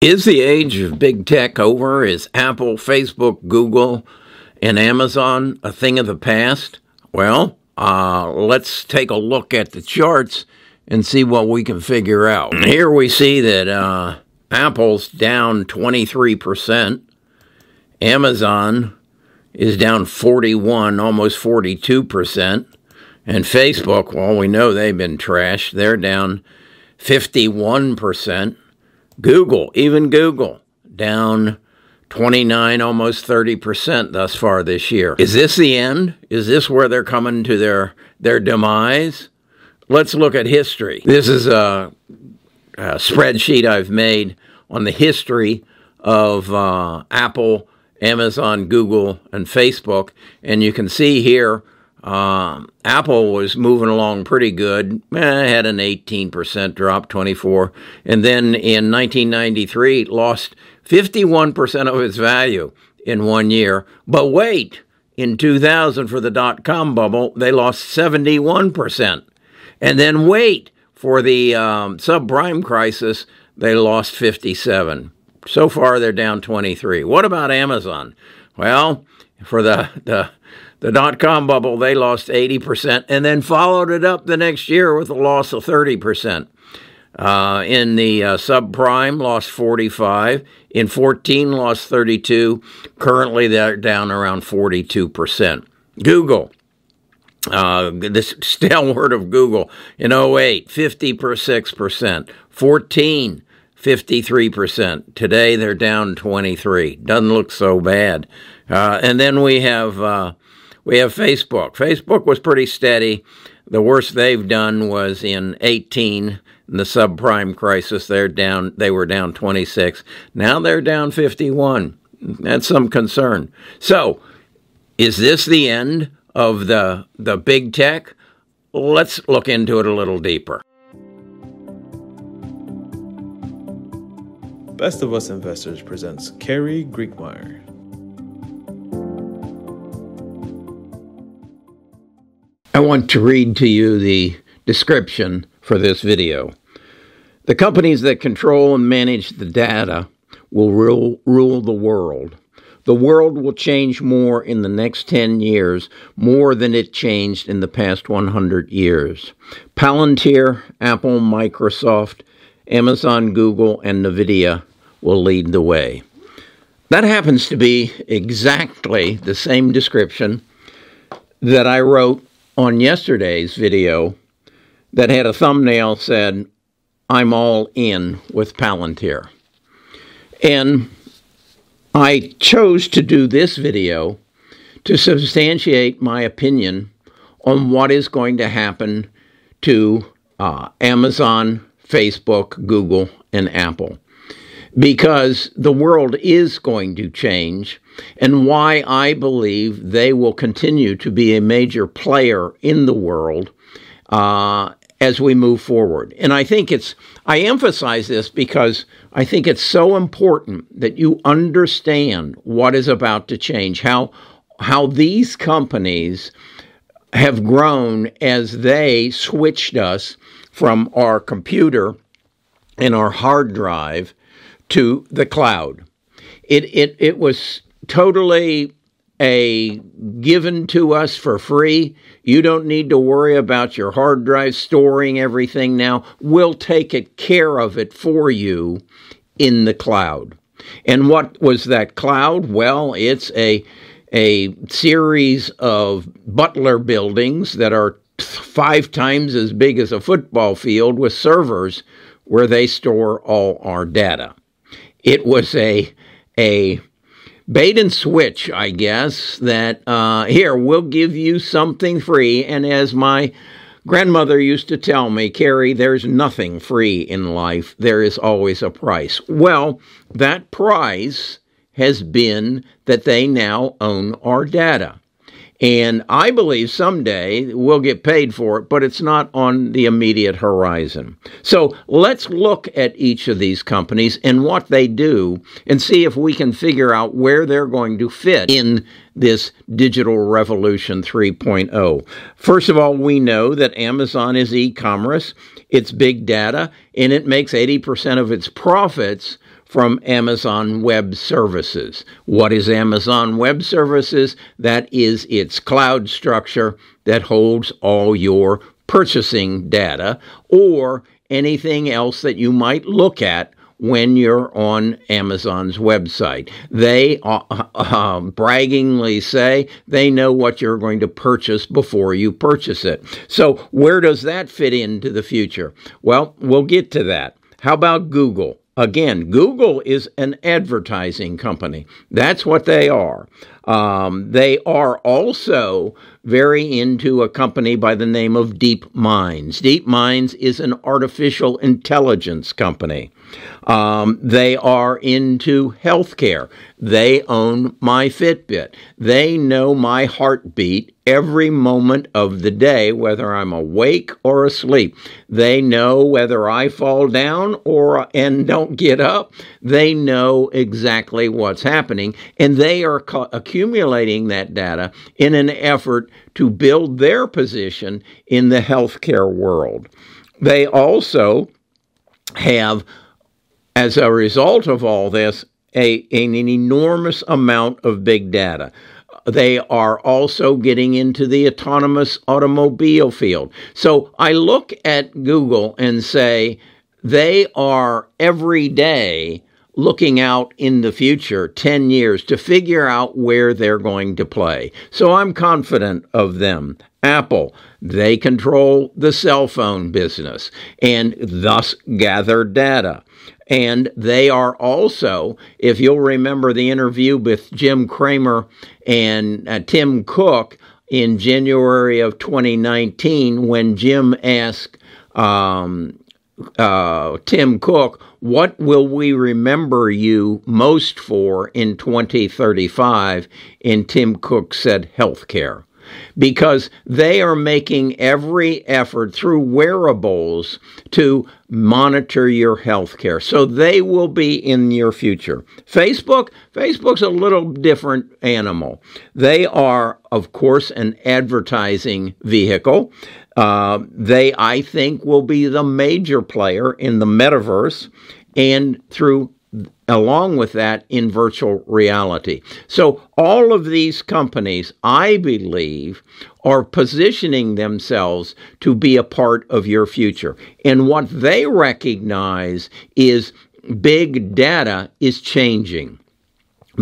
Is the age of big tech over? Is Apple, Facebook, Google, and Amazon a thing of the past? Well, uh, let's take a look at the charts and see what we can figure out. Here we see that uh, Apple's down 23%, Amazon is down 41, almost 42%, and Facebook, well, we know they've been trashed. They're down 51%. Google, even Google, down 29, almost 30% thus far this year. Is this the end? Is this where they're coming to their, their demise? Let's look at history. This is a, a spreadsheet I've made on the history of uh, Apple, Amazon, Google, and Facebook. And you can see here um, Apple was moving along pretty good. Eh, had an 18% drop, 24. And then in 1993, lost 51% of its value in one year. But wait, in 2000 for the dot com bubble, they lost 71%. And then wait, for the um, subprime crisis, they lost 57. So far, they're down 23. What about Amazon? Well, for the, the the dot com bubble, they lost 80% and then followed it up the next year with a loss of 30%. Uh, in the uh, subprime, lost 45. In 14, lost 32. Currently, they're down around 42%. Google, uh, this stalwart of Google, in 08, 56%. 14, 53%. Today, they're down 23. Doesn't look so bad. Uh, and then we have uh, we have Facebook. Facebook was pretty steady. The worst they've done was in 18, in the subprime crisis. They're down. They were down 26. Now they're down 51. That's some concern. So, is this the end of the the big tech? Let's look into it a little deeper. Best of Us Investors presents Carrie Griegmeier. I want to read to you the description for this video. The companies that control and manage the data will rule, rule the world. The world will change more in the next 10 years, more than it changed in the past 100 years. Palantir, Apple, Microsoft, Amazon, Google, and NVIDIA will lead the way. That happens to be exactly the same description that I wrote on yesterday's video that had a thumbnail said, I'm all in with Palantir. And I chose to do this video to substantiate my opinion on what is going to happen to uh, Amazon, Facebook, Google, and Apple because the world is going to change and why I believe they will continue to be a major player in the world uh, as we move forward. And I think it's, I emphasize this because I think it's so important that you understand what is about to change, how, how these companies have grown as they switched us from our computer and our hard drive to the cloud. It, it, it was totally a given to us for free. You don't need to worry about your hard drive storing everything now. We'll take it care of it for you in the cloud. And what was that cloud? Well, it's a a series of Butler buildings that are five times as big as a football field with servers where they store all our data. It was a a bait and switch, I guess, that uh, here, we'll give you something free. And as my grandmother used to tell me, Carrie, there's nothing free in life, there is always a price. Well, that price has been that they now own our data. And I believe someday we'll get paid for it, but it's not on the immediate horizon. So let's look at each of these companies and what they do and see if we can figure out where they're going to fit in this digital revolution 3.0. First of all, we know that Amazon is e commerce, it's big data, and it makes 80% of its profits from Amazon Web Services. What is Amazon Web Services? That is its cloud structure that holds all your purchasing data or anything else that you might look at when you're on Amazon's website. They uh, uh, braggingly say they know what you're going to purchase before you purchase it. So, where does that fit into the future? Well, we'll get to that. How about Google? Again, Google is an advertising company. That's what they are. Um, they are also very into a company by the name of DeepMinds. Deep Minds is an artificial intelligence company. Um, they are into healthcare. They own my Fitbit. They know my heartbeat every moment of the day, whether I'm awake or asleep. They know whether I fall down or and don't get up. They know exactly what's happening, and they are co- accumulating that data in an effort to build their position in the healthcare world. They also have as a result of all this, a, an enormous amount of big data. They are also getting into the autonomous automobile field. So I look at Google and say they are every day looking out in the future 10 years to figure out where they're going to play. So I'm confident of them. Apple, they control the cell phone business and thus gather data. And they are also, if you'll remember the interview with Jim Cramer and uh, Tim Cook in January of 2019, when Jim asked um, uh, Tim Cook, what will we remember you most for in 2035? And Tim Cook said, healthcare because they are making every effort through wearables to monitor your health care. So they will be in your future. Facebook, Facebook's a little different animal. They are, of course, an advertising vehicle. Uh, they, I think, will be the major player in the metaverse and through along with that in virtual reality. So, all of these companies, I believe, are positioning themselves to be a part of your future. And what they recognize is big data is changing.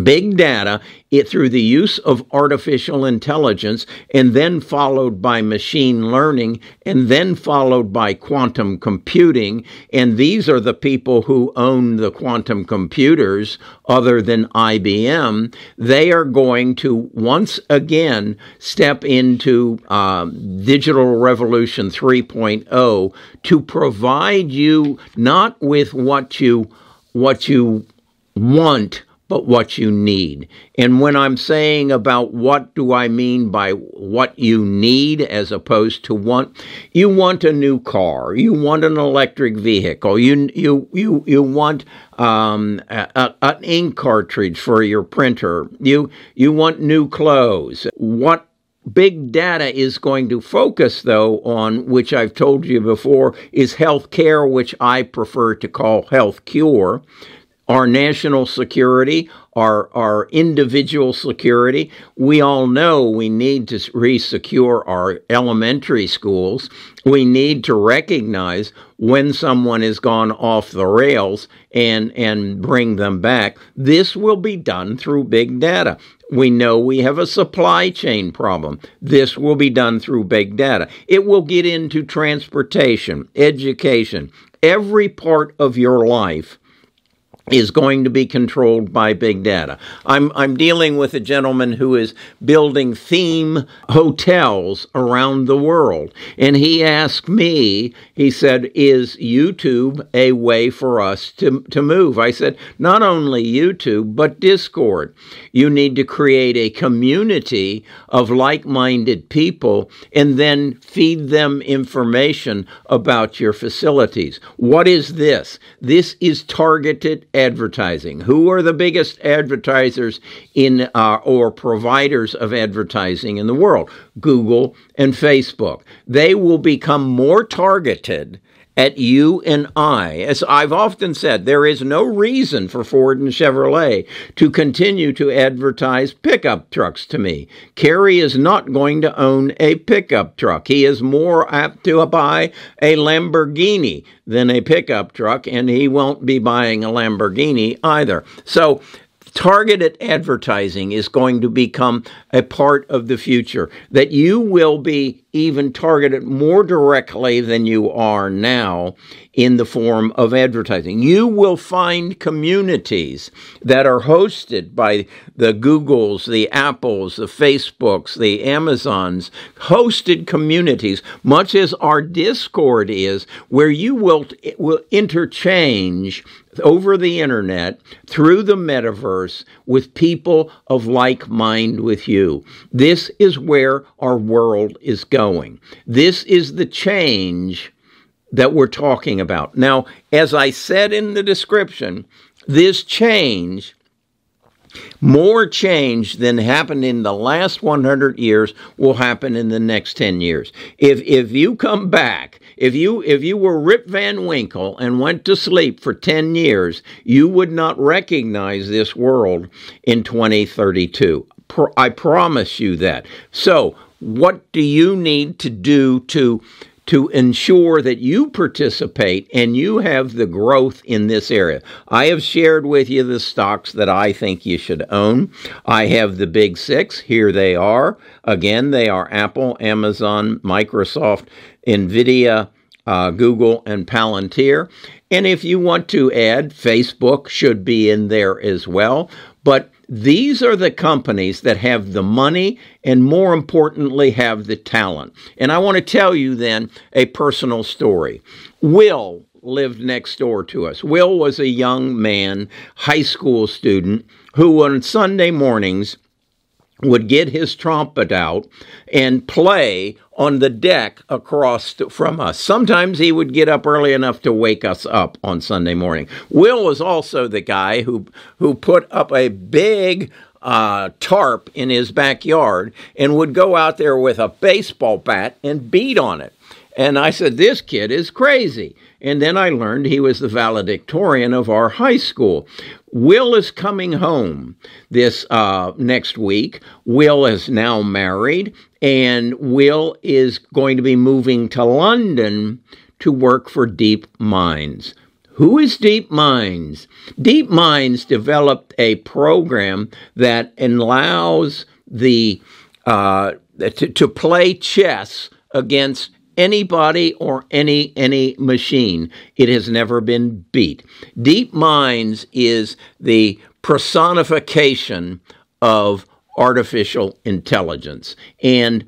Big data it through the use of artificial intelligence and then followed by machine learning and then followed by quantum computing. And these are the people who own the quantum computers other than IBM they are going to once again step into um, digital revolution 3.0 to provide you not with what you what you want but what you need. And when I'm saying about what do I mean by what you need as opposed to want, you want a new car, you want an electric vehicle, you you you you want um, a, a, an ink cartridge for your printer, you you want new clothes. What big data is going to focus, though, on which I've told you before, is health care, which I prefer to call health cure our national security, our, our individual security. We all know we need to re-secure our elementary schools. We need to recognize when someone has gone off the rails and, and bring them back. This will be done through big data. We know we have a supply chain problem. This will be done through big data. It will get into transportation, education, every part of your life is going to be controlled by big data. I'm, I'm dealing with a gentleman who is building theme hotels around the world. And he asked me, he said, Is YouTube a way for us to, to move? I said, Not only YouTube, but Discord. You need to create a community of like minded people and then feed them information about your facilities. What is this? This is targeted advertising. Who are the biggest advertisers in uh, or providers of advertising in the world? Google and Facebook. They will become more targeted at you and I. As I've often said, there is no reason for Ford and Chevrolet to continue to advertise pickup trucks to me. Kerry is not going to own a pickup truck. He is more apt to buy a Lamborghini than a pickup truck, and he won't be buying a Lamborghini either. So targeted advertising is going to become a part of the future, that you will be even targeted more directly than you are now in the form of advertising. You will find communities that are hosted by the Googles, the Apples, the Facebooks, the Amazons, hosted communities, much as our Discord is, where you will, will interchange over the internet through the metaverse with people of like mind with you. This is where our world is going. This is the change that we're talking about. Now, as I said in the description, this change, more change than happened in the last 100 years will happen in the next 10 years. If if you come back, if you if you were Rip Van Winkle and went to sleep for 10 years, you would not recognize this world in 2032. I promise you that. So, what do you need to do to to ensure that you participate and you have the growth in this area. I have shared with you the stocks that I think you should own. I have the big six. Here they are. Again, they are Apple, Amazon, Microsoft, NVIDIA, uh, Google, and Palantir. And if you want to add, Facebook should be in there as well. But these are the companies that have the money and, more importantly, have the talent. And I want to tell you then a personal story. Will lived next door to us. Will was a young man, high school student, who on Sunday mornings would get his trumpet out and play on the deck across from us. Sometimes he would get up early enough to wake us up on Sunday morning. Will was also the guy who who put up a big uh, tarp in his backyard and would go out there with a baseball bat and beat on it. And I said, This kid is crazy. And then I learned he was the valedictorian of our high school. Will is coming home this uh, next week. Will is now married, and Will is going to be moving to London to work for Deep Minds. Who is Deep Minds? Deep Minds developed a program that allows the uh, to, to play chess against anybody or any any machine. It has never been beat. Deep Minds is the personification of artificial intelligence. And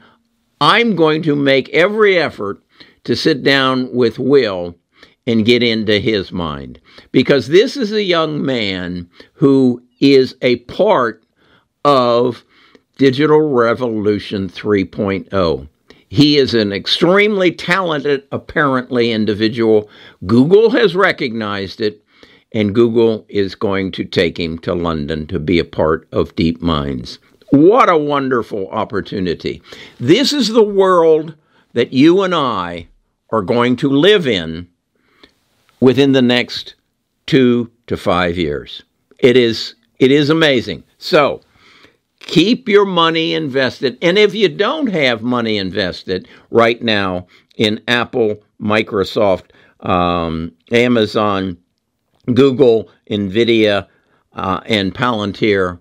I'm going to make every effort to sit down with Will and get into his mind because this is a young man who is a part of Digital Revolution 3.0. He is an extremely talented, apparently, individual. Google has recognized it, and Google is going to take him to London to be a part of Deep Minds. What a wonderful opportunity. This is the world that you and I are going to live in within the next two to five years. It is, it is amazing. So, Keep your money invested. And if you don't have money invested right now in Apple, Microsoft, um, Amazon, Google, NVIDIA, uh, and Palantir,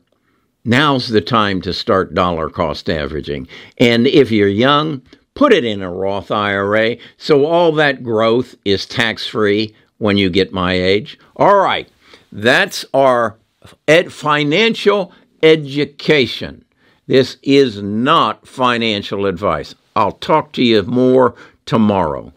now's the time to start dollar cost averaging. And if you're young, put it in a Roth IRA so all that growth is tax free when you get my age. All right, that's our ed- financial education. This is not financial advice. I'll talk to you more tomorrow.